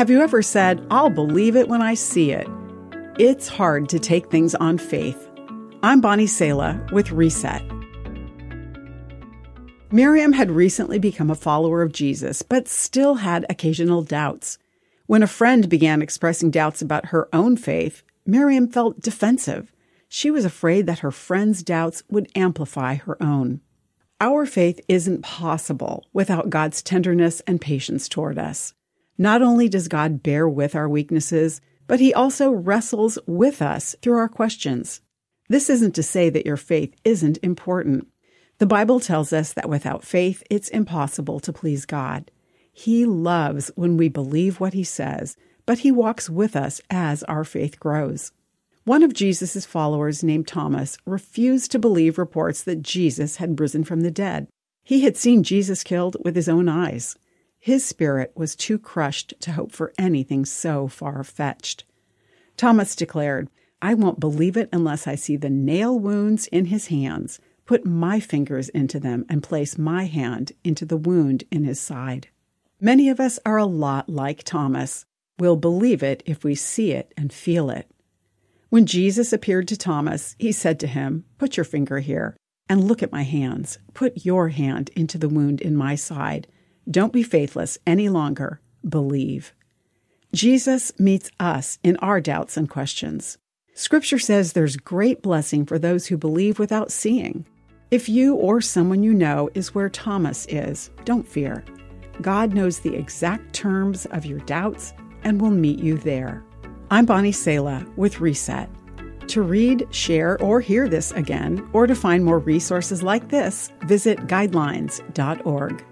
Have you ever said, I'll believe it when I see it? It's hard to take things on faith. I'm Bonnie Sala with Reset. Miriam had recently become a follower of Jesus, but still had occasional doubts. When a friend began expressing doubts about her own faith, Miriam felt defensive. She was afraid that her friend's doubts would amplify her own. Our faith isn't possible without God's tenderness and patience toward us. Not only does God bear with our weaknesses, but He also wrestles with us through our questions. This isn't to say that your faith isn't important. The Bible tells us that without faith, it's impossible to please God. He loves when we believe what He says, but He walks with us as our faith grows. One of Jesus' followers, named Thomas, refused to believe reports that Jesus had risen from the dead. He had seen Jesus killed with his own eyes. His spirit was too crushed to hope for anything so far fetched. Thomas declared, I won't believe it unless I see the nail wounds in his hands, put my fingers into them, and place my hand into the wound in his side. Many of us are a lot like Thomas. We'll believe it if we see it and feel it. When Jesus appeared to Thomas, he said to him, Put your finger here and look at my hands. Put your hand into the wound in my side don't be faithless any longer. Believe. Jesus meets us in our doubts and questions. Scripture says there's great blessing for those who believe without seeing. If you or someone you know is where Thomas is, don't fear. God knows the exact terms of your doubts and will meet you there. I'm Bonnie Sala with Reset. To read, share, or hear this again, or to find more resources like this, visit guidelines.org.